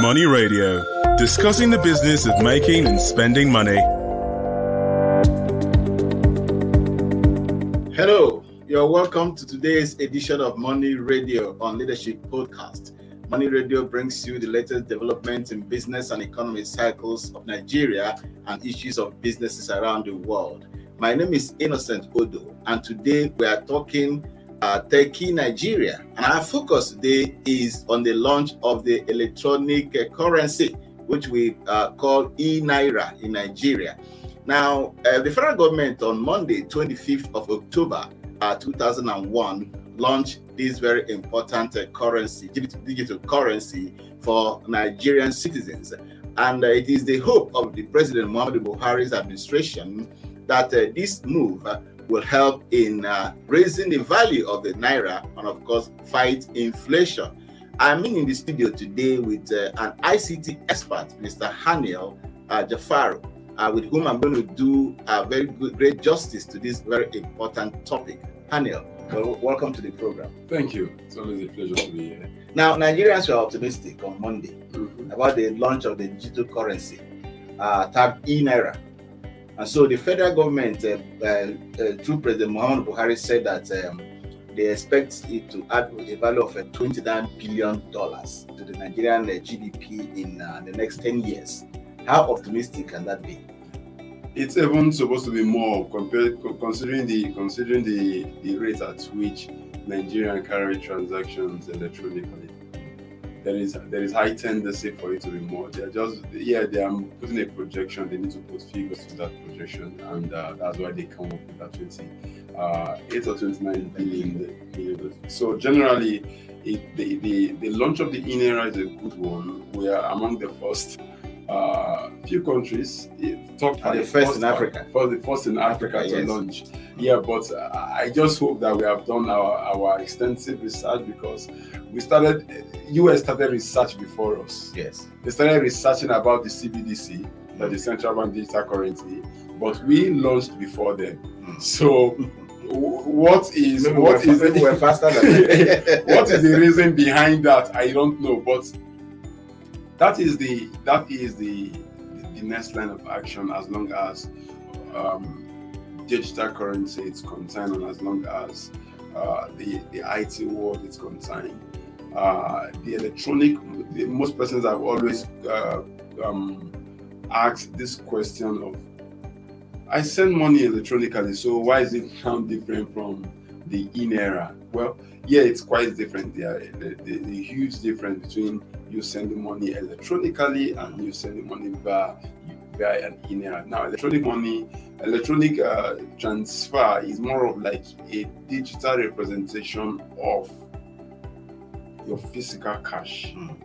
Money Radio, discussing the business of making and spending money. Hello, you're welcome to today's edition of Money Radio on Leadership Podcast. Money Radio brings you the latest developments in business and economy cycles of Nigeria and issues of businesses around the world. My name is Innocent Odo, and today we are talking uh, Turkey, Nigeria. And our focus today is on the launch of the electronic uh, currency, which we uh, call e Naira in Nigeria. Now, uh, the federal government on Monday, 25th of October uh, 2001, launched this very important uh, currency, digital currency for Nigerian citizens. And it is the hope of the President Muhammadu Buhari's administration that this move will help in uh, raising the value of the naira and, of course, fight inflation. I'm in the studio today with uh, an ICT expert, Mr. Haniel uh, Jafaru, uh, with whom I'm going to do a very good, great justice to this very important topic. Haniel, well, welcome to the program. Thank you. It's always a pleasure to be here. Now, Nigerians were optimistic on Monday mm-hmm. about the launch of the digital currency, uh, tagged e-naira and so the federal government, uh, uh, uh, through President Muhammad Buhari, said that um, they expect it to add a value of uh, $29 billion to the Nigerian uh, GDP in the next 10 years. How optimistic can that be? It's even supposed to be more compared considering the considering the, the rate at which Nigerian carry transactions electronically there is there is high tendency for it to be more. They're just yeah, they are putting a projection. They need to put figures to that projection, and uh, that's why they come up with that 20, uh, 8 or 29 billion. So generally, it, the, the the launch of the e-naira is a good one. We are among the first uh, few countries. Top for the first, in Africa. For the first in Africa, Africa to yes. launch. Yeah, but I just hope that we have done our, our extensive research because we started, US started research before us. Yes. They started researching about the CBDC, that the central bank digital currency, but we launched before them. Mm. So what is maybe what is maybe we're faster than what is the reason behind that? I don't know, but that is the that is the the, next line of action as long as um, digital currency is concerned and as long as uh, the the IT world is concerned uh, the electronic, the, most persons have always uh, um, asked this question of, I send money electronically, so why is it now different from the e-naira? Well, yeah, it's quite different. There, the, the, the, huge difference between you sending money electronically and you sending money via via e-naira. Now, electronic money, electronic uh, transfer is more of like a digital representation of your physical cash. Mm.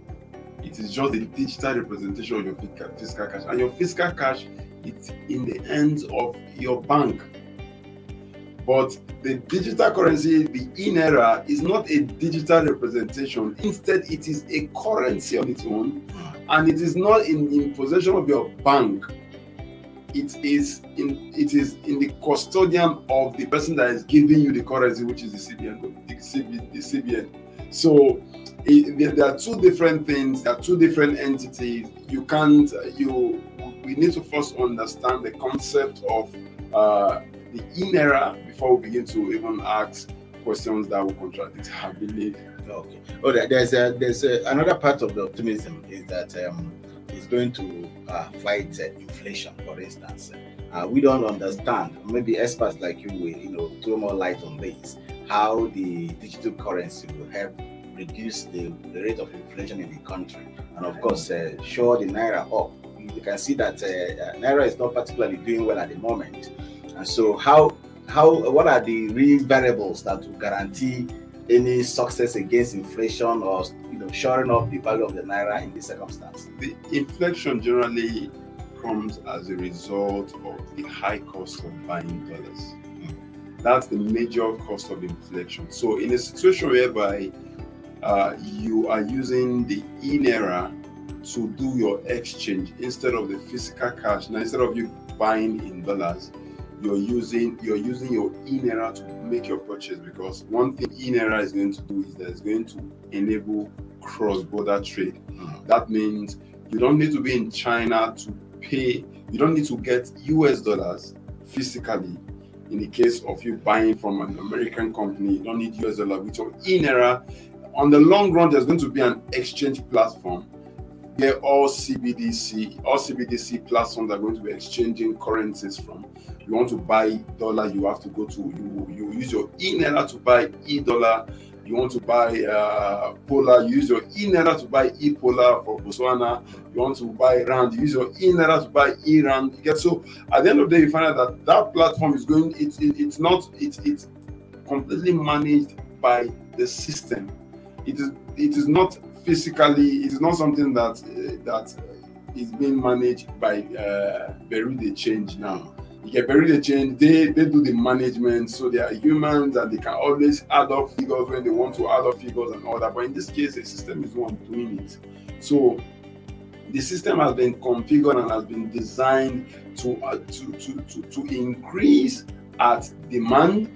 It is just a digital representation of your physical cash, and your physical cash is in the hands of your bank. But the digital currency, the e-naira, is not a digital representation. Instead, it is a currency on its own, and it is not in, in possession of your bank. It is in it is in the custodian of the person that is giving you the currency, which is the CBN, the, CB, the CBN. So it, there are two different things. There are two different entities. You can't. You. We need to first understand the concept of uh, the e-naira before we begin to even ask questions that will contradict. I believe. Okay. Oh, there's a, there's a, another part of the optimism is that um, it's going to uh, fight uh, inflation, for instance. Uh, we don't understand. Maybe experts like you will, you know, throw more light on this. How the digital currency will help reduce the, the rate of inflation in the country, and of course, uh, show the naira up. You can see that uh, uh, naira is not particularly doing well at the moment, and so how how what are the real variables that will guarantee any success against inflation or you know shoring up the value of the naira in this circumstance? The inflation generally comes as a result of the high cost of buying dollars. Hmm. That's the major cost of inflation. So, in a situation whereby uh, you are using the e-naira to do your exchange instead of the physical cash. Now, instead of you buying in dollars, you're using you're using your e-naira to make your purchase because one thing e-naira is going to do is that it's going to enable cross-border trade. Mm. That means you don't need to be in China to pay. You don't need to get US dollars physically. In the case of you buying from an American company, you don't need US dollar. With your e-naira, on the long run, there's going to be an exchange platform where all CBDC, all CBDC platforms are going to be exchanging currencies from. You want to buy dollar, you have to go to you you use your e-naira to buy e-dollar. You want to buy uh, pula, use your e-naira to buy e-pula for Botswana. You want to buy rand, use your e-naira to buy e-rand. You get so at the end of the day, you find out that that platform is going. It's it, it's not it's it's completely managed by the system. It is it is not physically. It is not something that uh, that is being managed by uh, Bureau de Change now. You get Bureau de Change. They they do the management, so they are humans and they can always add up figures when they want to add up figures and all that. But in this case, the system is one doing it. So the system has been configured and has been designed to uh, to, to to to increase at demand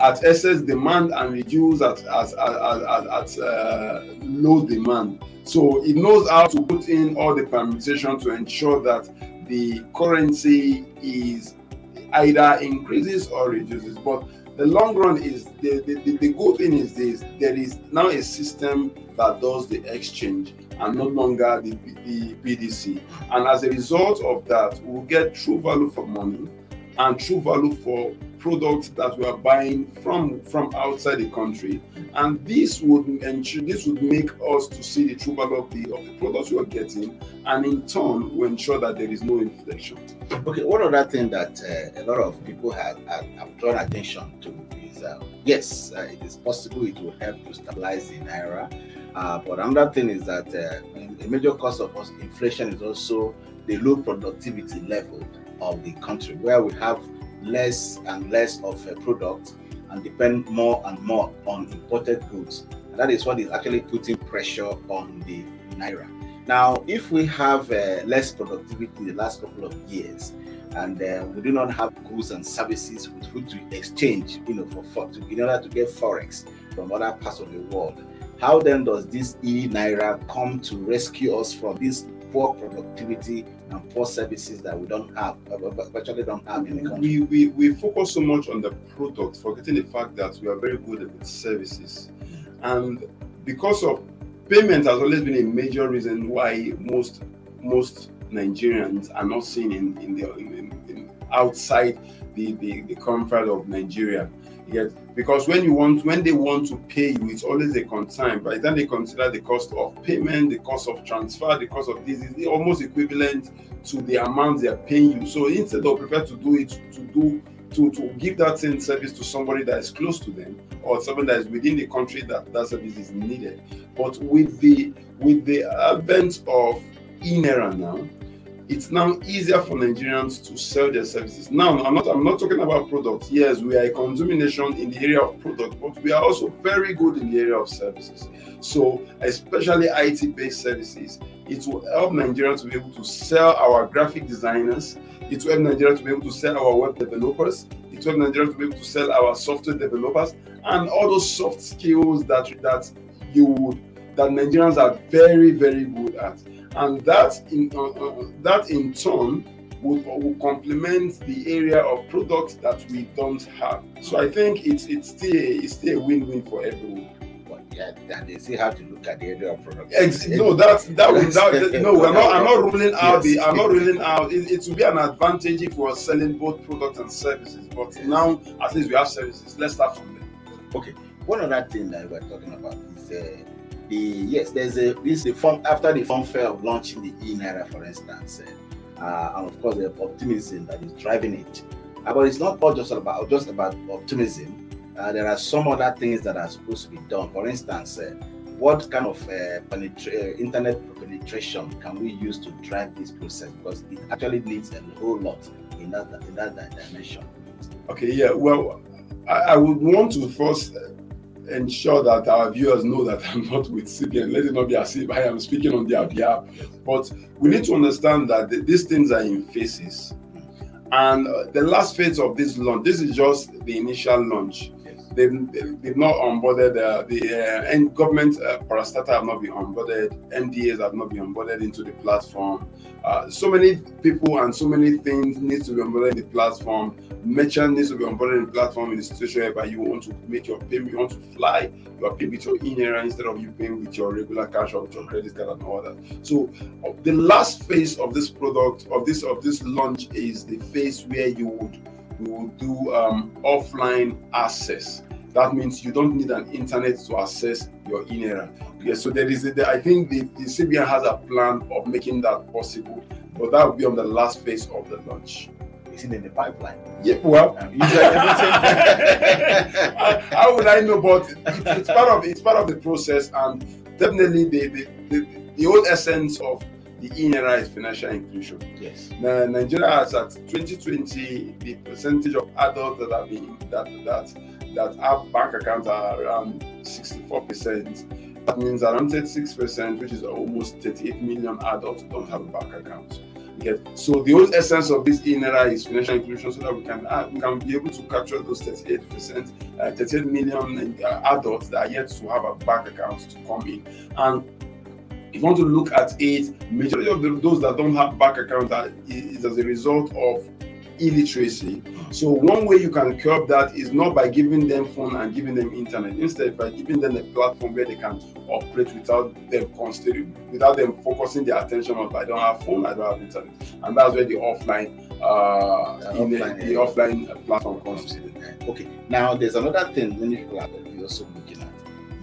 at excess demand and reduce at at at, at, at uh, low demand. So it knows how to put in all the permutation to ensure that the currency is either increases or reduces. But the long run is the, the, the, the good thing is this there is now a system that does the exchange and no longer the, the BDC. And as a result of that, we'll get true value for money and true value for products that we are buying from from outside the country and this would ensure this would make us to see the true value of the of the products we are getting and in turn we ensure that there is no inflation Okay, one other thing that uh, a lot of people have, have, have drawn attention to is uh, yes, uh, it is possible it will help to stabilize the naira. Uh, but another thing is that uh, a major cause of inflation is also the low productivity level of the country, where we have less and less of a product and depend more and more on imported goods. And that is what is actually putting pressure on the naira. Now, if we have uh, less productivity in the last couple of years, and uh, we do not have goods and services with which to exchange, you know, for, for to, in order to get forex from other parts of the world, how then does this e naira come to rescue us from this poor productivity and poor services that we don't have, uh, virtually don't have in the country? we, we we focus so much on the product forgetting the fact that we are very good at services and because of payment has always been a major reason why most most nigerians are not seen in in the in, in outside the, the the comfort of nigeria Yes, because when you want, when they want to pay you, it's always a concern. By then they consider the cost of payment, the cost of transfer, the cost of this is almost equivalent to the amount they are paying you. So instead of prefer to do it to do to, to give that same service to somebody that is close to them or someone that is within the country that that service is needed. But with the with the advent of e-naira now, it's now easier for Nigerians to sell their services. Now, I'm not I'm not talking about products. Yes, we are a consuming nation in the area of products, but we are also very good in the area of services. So, especially IT-based services, it will help Nigerians to be able to sell our graphic designers. It will help Nigerians to be able to sell our web developers. It will help Nigerians to be able to sell our software developers and all those soft skills that that you would that Nigerians are very very good at and that in uh, uh, that in turn would, would complement the area of products that we don't have. So I think it's it's still it's still a win-win for everyone. But yeah, they still have to look at the area of products. Ex- no, that's that, would- that no, we're not. I'm not ruling out the. I'm not ruling out. It, it will be an advantage if we're selling both products and services. But now, at least we have services. Let's start from there. Okay. One other thing that we're talking about is uh, the yes, there's a this the form after the funfair of launching the e naira, for instance, uh, uh, and of course the optimism that is driving it. Uh, but it's not all just about just about optimism. Uh, there are some other things that are supposed to be done. For instance, uh, what kind of uh, penetra- internet penetration can we use to drive this process? Because it actually needs a whole lot in that in that dimension. Okay, yeah. Well, I, I would want to first ensure that our viewers know that I'm not with CBN. Let it not be as if I am speaking on their behalf. But we need to understand that th- these things are in phases. And uh, the last phase of this launch, this is just the initial launch. They've, they've not onboarded uh, the uh, and government uh, parastatal have not been onboarded, MDAs have not been onboarded into the platform. Uh, so many people and so many things need to be onboarded in the platform. Merchant needs to be onboarded in the platform in the situation whereby you want to make your payment, you want to fly, you are paying with your in instead of you paying with your regular cash or with your credit card and all that. So uh, the last phase of this product of this of this launch is the phase where you would we will do um, offline access. That means you don't need an internet to access your e-naira. Yes, so there is, a, I think the, the CBN has a plan of making that possible, but that will be on the last phase of the launch. Is it in the pipeline? Yeah, well, um, how would I know? But it's, it's, part of it's part of the process, and definitely the the, the, the whole essence of the e-naira is financial inclusion. Yes. Now, Nigeria has at 2020 the percentage of adults that have been that that that have bank accounts are around 64%. That means around 36%, which is almost 38 million adults don't have a bank account. Yes. So the whole essence of this e-naira is financial inclusion, so that we can uh, we can be able to capture those 38 percent, uh, 38 million uh, adults that are yet to have a bank account to come in, and if you want to look at it, majority of the, those that don't have bank account is as a result of illiteracy. So one way you can curb that is not by giving them phone and giving them internet. Instead, by giving them a platform where they can operate without them constantly, without them focusing their attention on I don't have phone, I don't have internet, and that's where the offline, uh, the offline, the, the offline platform comes in. Okay. Now there's another thing many people are also looking at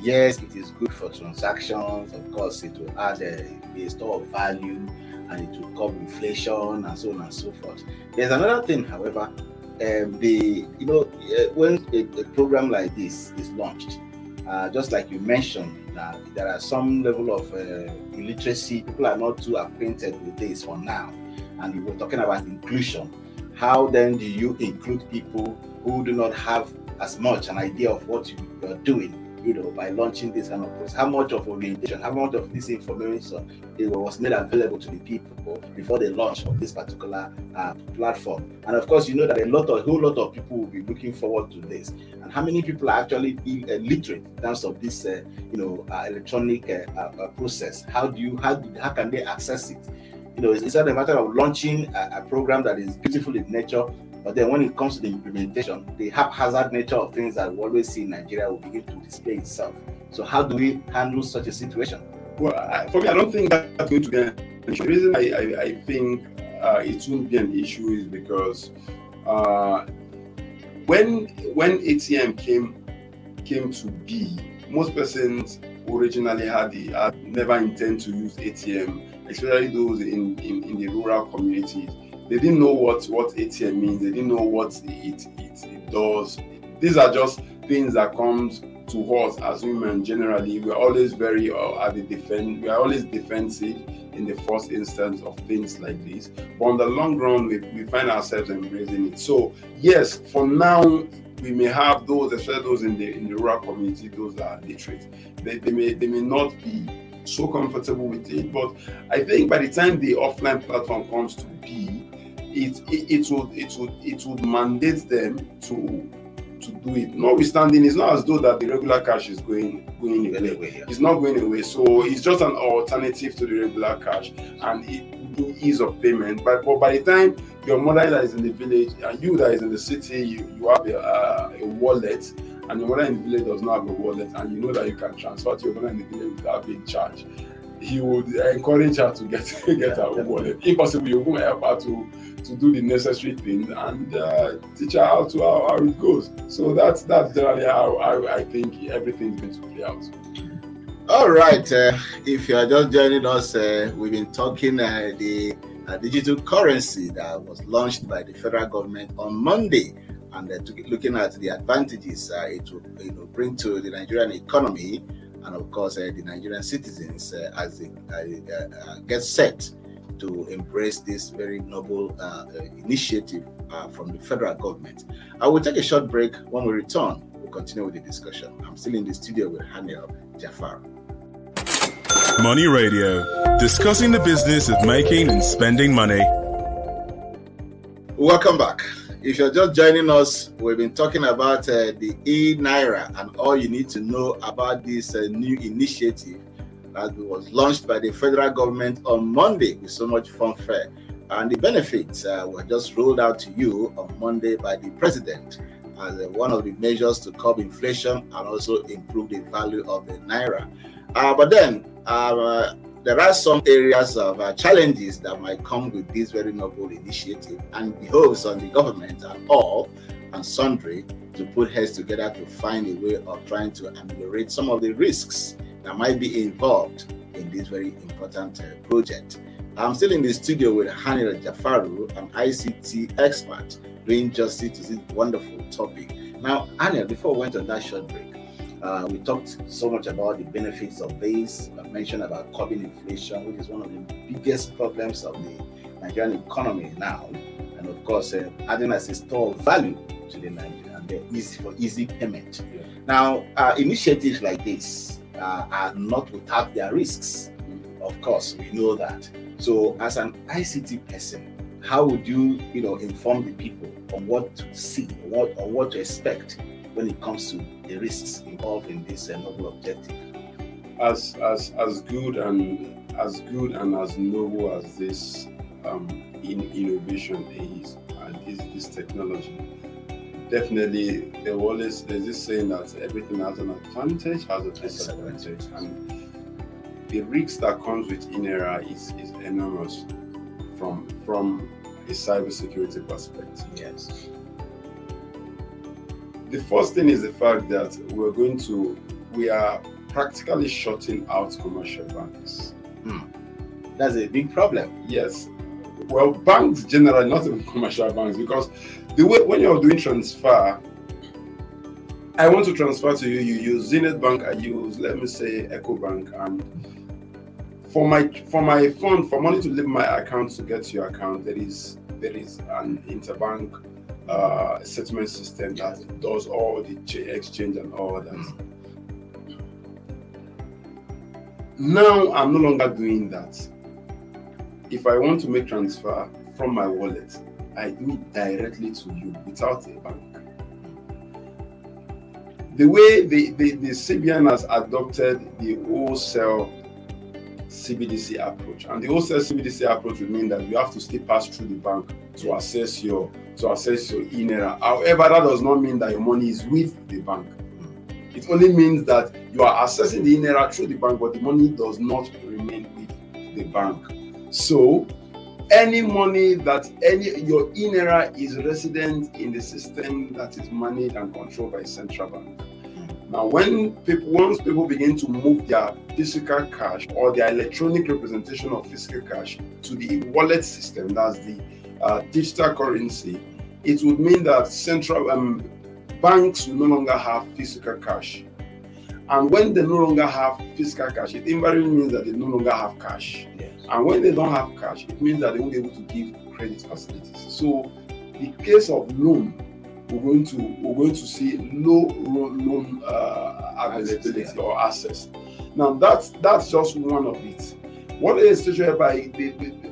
yes, it is good for transactions. Of course, it will add a, a store of value and it will curb inflation and so on and so forth. There's another thing, however, um, the you know uh, when a, a, program like this is launched, uh, just like you mentioned, that there are some level of uh, illiteracy. People are not too acquainted with this for now, and we were talking about inclusion. How then do you include people who do not have as much an idea of what you are doing? You know, by launching this kind of process, how much of orientation, how much of this information it was made available to the people before the launch of this particular uh, platform. And of course, you know that a lot of a whole lot of people will be looking forward to this. And how many people are actually illiterate in terms of this, uh, you know, uh, electronic uh, uh, uh, process? How do you how how can they access it? You know, it's, it's not a matter of launching a, a program that is beautiful in nature but then when it comes to the implementation, the haphazard nature of things that we always see in Nigeria will begin to display itself. So how do we handle such a situation? Well, I, for me, I don't think that's going to be an issue. The reason I, I, I think uh, it won't be an issue is because uh, when when ATM came came to be, most persons originally had the had never intend to use ATM, especially those in, in, in the rural communities they didn't know what what ATM means. They didn't know what it it, it does. These are just things that comes to us as women generally. We're always very uh, at the defense. We are always defensive in the first instance of things like this. But on the long run, we, we find ourselves embracing it. So yes, for now, we may have those, especially those in the in the rural community, those that are literate. They, they may they may not be so comfortable with it. But I think by the time the offline platform comes to be, it, it, it would it would it would mandate them to to do it. Notwithstanding, it's not as though that the regular cash is going going away. It's not going away. So it's just an alternative to the regular cash and it, ease of payment. But, but by the time your mother that is in the village and you that is in the city, you, you have a, uh, a wallet and your mother in the village does not have a wallet and you know that you can transfer to your mother in the village without being charged he would encourage her to get get her wallet. If possible, you will help her to to do the necessary things and uh, teach her how to how, how, it goes. So that's that's generally how I, think everything is going to play out. All right. Uh, if you are just joining us, uh, we've been talking uh, the uh, digital currency that was launched by the federal government on Monday, and uh, looking at the advantages it will you know, bring to the Nigerian economy and of course uh, the Nigerian citizens uh, as they uh, get set to embrace this very noble initiative from the federal government. I will take a short break. When we return, we'll continue with the discussion. I'm still in the studio with Haniel Jafar. Money Radio, discussing the business of making and spending money. Welcome back. If you're just joining us, we've been talking about uh, the e Naira and all you need to know about this uh, new initiative that was launched by the federal government on Monday with so much fanfare. And the benefits uh, were just rolled out to you on Monday by the president as uh, one of the measures to curb inflation and also improve the value of the naira. Uh, but then uh, there are some areas of uh, challenges that might come with this very noble initiative and behoves on the government and all and sundry to put heads together to find a way of trying to ameliorate some of the risks that might be involved in this very important uh, project. I'm still in the studio with Hanira Jafaru, an ICT expert, doing justice to this wonderful topic. Now, Hanira, before we went on that short break, uh, we talked so much about the benefits of this. I mentioned about curbing inflation, which is one of the biggest problems of the Nigerian economy now. And of course, uh, adding as a store of value to the Nigerian, they're easy for easy payment. Yeah. Now, uh, initiatives like this uh, are not without their risks. Of course, we know that. So, as an ICT person, how would you, you know, inform the people on what to see, what or what to expect when it comes to the risks involved in this uh, noble objective. As as as good and as good and as noble as this um, in innovation is and is this technology, definitely there always there's this saying that everything has an advantage has a disadvantage, and the risk that comes with e-naira is is enormous from from a cybersecurity perspective. Yes the first thing is the fact that we're going to, we are practically shutting out commercial banks. Hmm. That's a big problem. Yes. Well, banks generally, not even commercial banks, because the way when you're doing transfer, I want to transfer to you, you use Zenith Bank, I use, let me say, Ecobank, and for my for my fund, for money to leave my account to get to your account, there is there is an interbank uh, settlement system that does all the exchange and all that. Now I'm no longer doing that. If I want to make transfer from my wallet, I do it directly to you without a bank. The way the, the, the CBN has adopted the wholesale CBDC approach, and the wholesale CBDC approach would mean that you have to still pass through the bank to access your to access your e-naira. However, that does not mean that your money is with the bank. It only means that you are accessing the e-naira through the bank, but the money does not remain with the bank. So, any money that any your e-naira is resident in the system that is managed and controlled by central bank. Now, when people once people begin to move their physical cash or their electronic representation of physical cash to the wallet system, that's the uh, digital currency, it would mean that central um, banks will no longer have physical cash. And when they no longer have physical cash, it invariably means that they no longer have cash. Yes. And when they don't have cash, it means that they won't be able to give credit facilities. So, the case of loan, we're going to we're going to see low loan uh, availability or access. Now that's that's just one of it. What is the situation whereby they, they,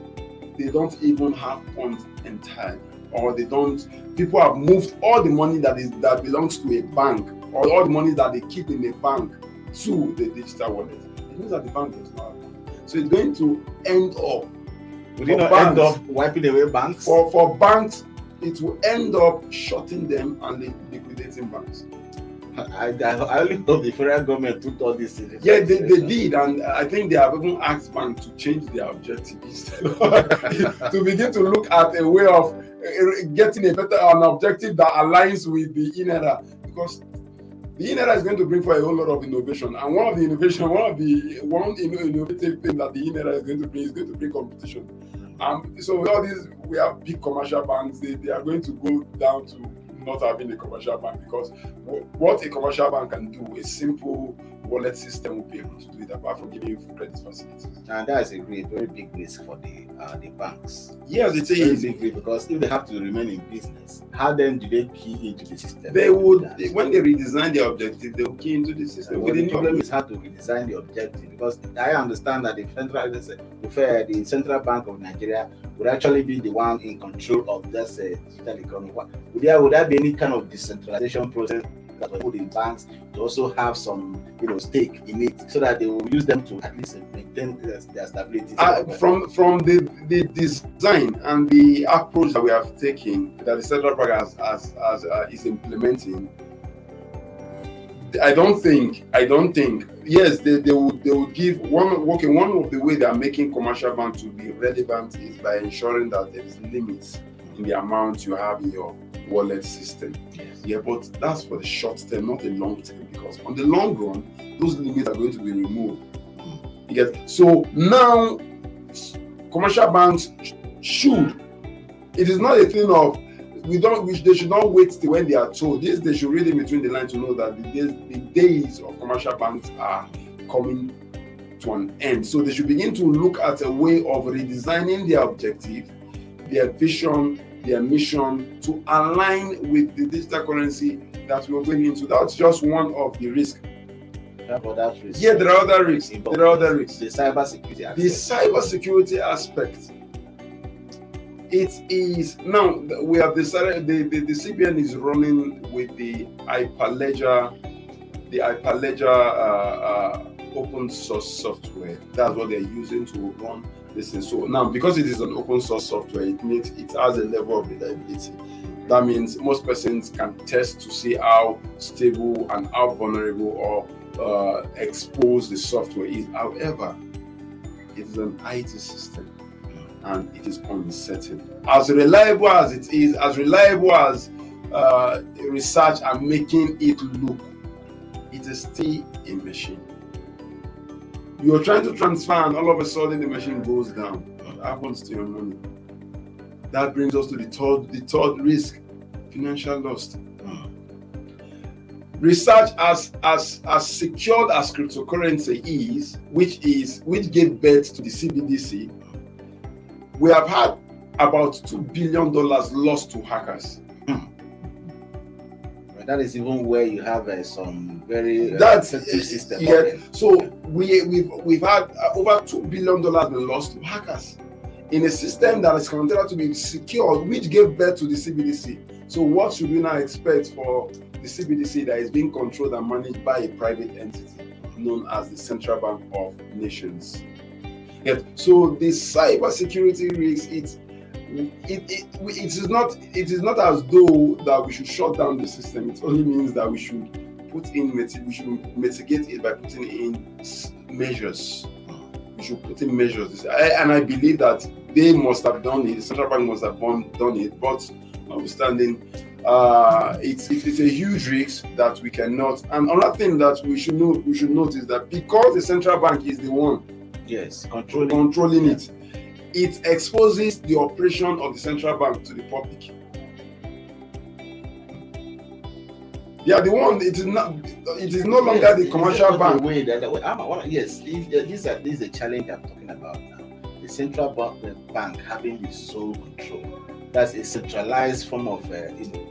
they don't even have funds in time, or they don't. People have moved all the money that is that belongs to a bank, or all the money that they keep in a bank, to the digital wallet. It means that the bank does not. So it's going to end up. Would it not banks, end up wiping away banks? For for banks, it will end up shutting them and liquidating banks. I, I, only hope the federal government took all this. Yeah, they, they did, and I think they have even asked bank to change their objectives to begin to look at a way of eh, getting a better an objective that aligns with the e-naira because the e-naira is going to bring for a whole lot of innovation, and one of the innovation, one of the one innovative thing that the e-naira is going to bring is going to bring competition. Um, so all these we have big commercial banks, they, they are going to go down to not having a commercial bank because what a commercial bank can do, is simple wallet system will be able to do it apart from giving you credit facilities. And that is a great, very big risk for the uh, the banks. Yes, it is. Very big risk because if they have to remain in business, how then do they key into the system? They would, That- when they redesign their objective, they will key into the system Well, the the problem is how to redesign the objective because I understand that the central, let's say, the, the central bank of Nigeria would actually be the one in control of this uh, digital economy. Would there would there be any kind of decentralization process that put the banks to also have some you know stake in it so that they will use them to at least maintain their, stability? Uh, from from the, the design and the approach that we have taken that the central bank has, has uh, is implementing i don't think i don't think yes they, they would they would give one okay one of the way they are making commercial bank to be relevant is by ensuring that there is limits in the amount you have in your wallet system Yes. yeah, but that's for the short term, not the long term, because on the long run, those limits are going to be removed. Get so now commercial banks should. It is not a thing of we don't which they should not wait till when they are told. This they should read in between the lines to know that the days the days of commercial banks are coming to an end. So they should begin to look at a way of redesigning their objective, their vision, their mission to align with the digital currency that we're going into. That's just one of the risks. How about that risk? Yeah, there are other risks. involved? There are other risks. The cyber security. The aspect. cyber security aspect. It is now we have decided the, the, the CBN is running with the Hyperledger, the Hyperledger uh, uh, open source software. That's what they're using to run this thing. So now, because it is an open source software, it makes it has a level of reliability. That means most persons can test to see how stable and how vulnerable or uh, exposed the software is. However, it is an IT system and it is uncertain. As reliable as it is, as reliable as uh, research are making it look, it is still a machine. You're trying to transfer, and all of a sudden the machine goes down. What happens to your money? That brings us to the third, the third risk: financial loss. Research as as as secured as cryptocurrency is, which is which gave birth to the CBDC, we have had about two billion dollars lost to hackers. That is even where you have uh, some very uh, That's system. yeah. So we we've we've had uh, over two billion dollars been lost to hackers in a system that is considered to be secure, which gave birth to the CBDC. So what should we now expect for the CBDC that is being controlled and managed by a private entity known as the Central Bank of Nations? Yet, so the cyber security risk, it's it, it, it is not it is not as though that we should shut down the system. It only means that we should put in we should mitigate it by putting in measures. We should put in measures, I, and I believe that they must have done it. The central bank must have done, done it, but notwithstanding, uh, it's it, it's a huge risk that we cannot. And another thing that we should know we should note is that because the central bank is the one Yes, controlling. controlling it, it exposes the operation of the central bank to the public. They are the one. It is not. It is no longer Yes, the commercial bank. way that, that way- I'm- I wanna- yes, if, uh, this, is, this is a challenge I'm talking about now. The central bank, the bank having the sole control. That's a centralized form of uh,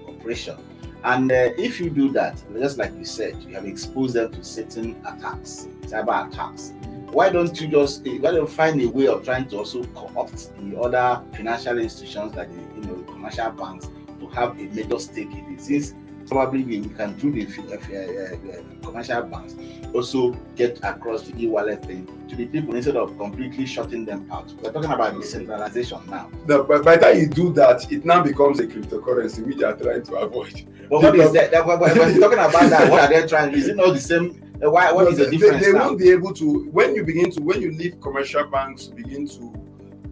operation. And uh, if you do that, just like you said, you have exposed them to certain attacks, cyber attacks. Why don't you just eh, why don't find a way of trying to also co-opt the other financial institutions like the you know commercial banks to have a major stake in it? Since probably we can do the uh, uh, commercial banks also get across the e-wallet thing to the people instead of completely shutting them out. We're talking about decentralization now. The, by, by the time you do that, it now becomes a cryptocurrency, which they are trying to avoid. But what is that? that when when you're talking about that, what are they trying? Is it not the same? Why? What is the They- difference They, now? won't be able to when you begin to when you leave commercial banks to begin to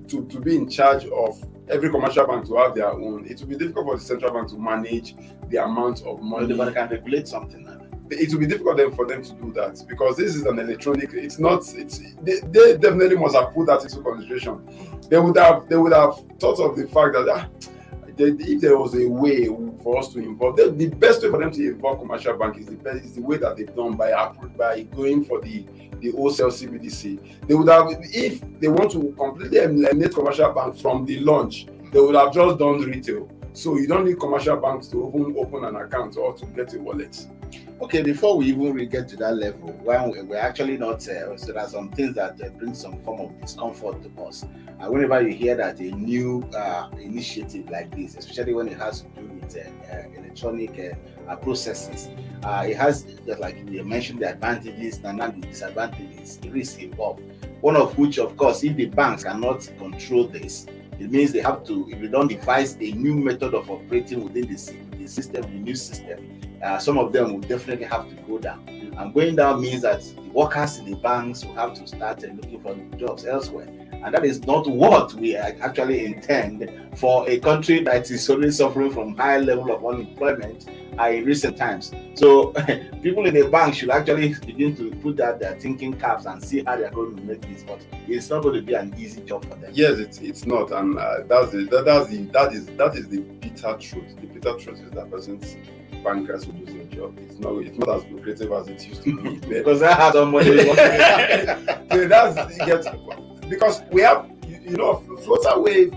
to, to be in charge of every commercial bank to have their own. It will be difficult for the central bank to manage the amount of money. they but they can regulate something now. it will be difficult then for them to do that because this is an electronic. It's not. It's they, they definitely must have put that into consideration. They would have they would have thought of the fact that ah, if there was a way for us to involve, the, best way for them to involve commercial bank is the best is the way that they've done by by going for the the wholesale CBDC. They would have, if they want to completely eliminate commercial bank from the launch, they would have just done retail. So you don't need commercial banks to even open an account or to get a wallet. Okay, before we even get to that level, when we're actually not, uh, so there are some things that uh, bring some form of discomfort to us. Uh, whenever you hear that a new uh, initiative like this, especially when it has to do with uh, uh, electronic uh, processes, it has just like you mentioned the advantages and the disadvantages, the risks involved. One of which, of course, if the banks cannot control this, it means they have to, if you don't devise a new method of operating within the, the system, the new system, uh, some of them will definitely have to go down. And going down means that the workers in the banks will have to start uh, looking for jobs elsewhere. And that is not what we actually intend for a country that is only suffering from high level of unemployment in recent times. So people in the bank should actually begin to put out their thinking caps and see how they are going to make this. But it's not going to be an easy job for them. Yes, it's it's not, and uh, that's the that, that's the that is that is the bitter truth. The bitter truth is that person's bankers will lose their job. It's not it's not as lucrative as it used to be. because I had some money. so that's gets because we have you know Flutterwave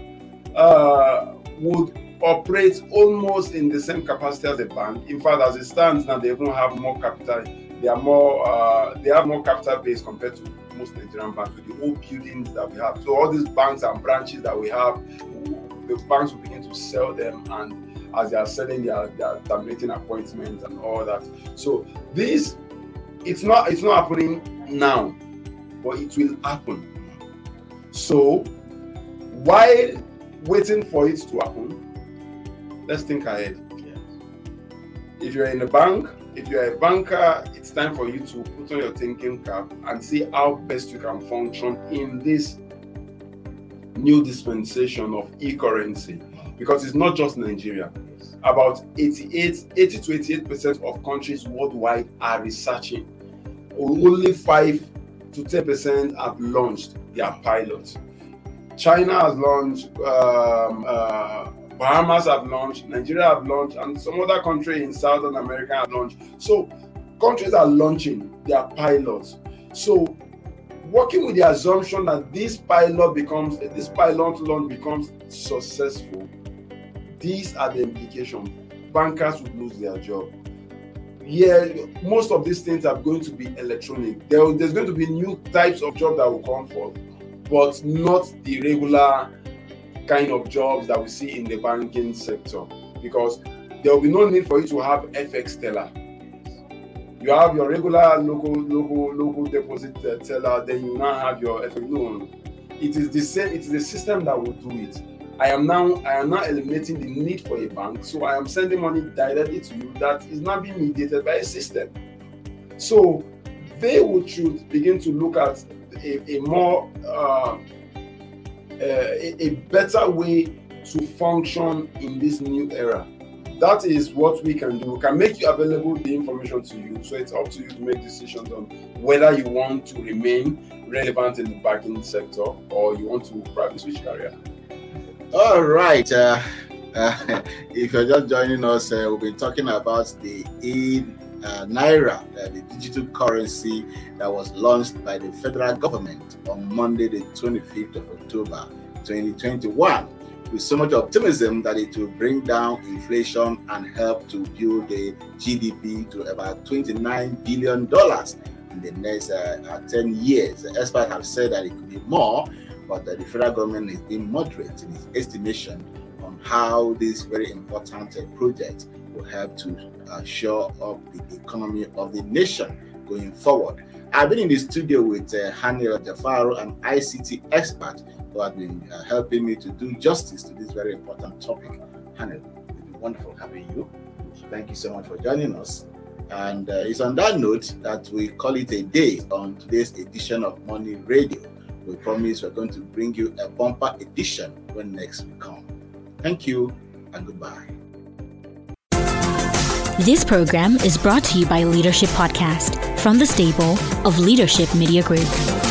uh, would operate almost in the same capacity as a bank. In fact, as it stands now, they even have more capital. They are more uh, they have more capital base compared to most Nigerian banks with the old buildings that we have. So all these banks and branches that we have, the banks will begin to sell them and as they are selling they are terminating appointments and all that. So this it's not it's not happening now, but it will happen. So while waiting for it to happen, let's think ahead. If you're in a bank, if you're a banker, it's time for you to put on your thinking cap and see how best you can function in this new dispensation of e-currency because it's not just Nigeria. About 88, 80 to 88 percent of countries worldwide are researching. Only 5 to 10 percent have launched their pilots. China has launched, um, uh, Bahamas have launched, Nigeria have launched, and some other country in Southern America have launched. So countries are launching their pilots. So working with the assumption that this pilot becomes this pilot launch becomes successful these are the implications. Bankers would lose their job. Yeah, most of these things are going to be electronic. There, there's going to be new types of jobs that will come forth, but not the regular kind of jobs that we see in the banking sector because there will be no need for you to have FX teller. You have your regular local local local deposit uh, teller, then you now have your FX. No, it is the same. It is the system that will do it I am now I am now eliminating the need for a bank. So I am sending money directly to you that is not being mediated by a system. So they would should begin to look at a, a more uh, a, a better way to function in this new era. That is what we can do. We can make you available the information to you. So it's up to you to make decisions on whether you want to remain relevant in the banking sector or you want to probably switch career. All right. Uh, uh, if you're just joining us, uh, we've been talking about the e uh, Naira, uh, the digital currency that was launched by the federal government on Monday, the 25th of October, 2021, with so much optimism that it will bring down inflation and help to build the GDP to about $29 billion in the next uh, 10 years. Experts have said that it could be more but the federal government is being moderate in its estimation on how this very important uh, project will help to uh, shore up the economy of the nation going forward. I've been in the studio with uh, Haniel Jafaru, an ICT expert who has been uh, helping me to do justice to this very important topic. Haniel, it's been wonderful having you. Thank you so much for joining us. And uh, it's on that note that we call it a day on today's edition of Money Radio we promise we're going to bring you a bumper edition when next we come. Thank you and goodbye. This program is brought to you by Leadership Podcast from the stable of Leadership Media Group.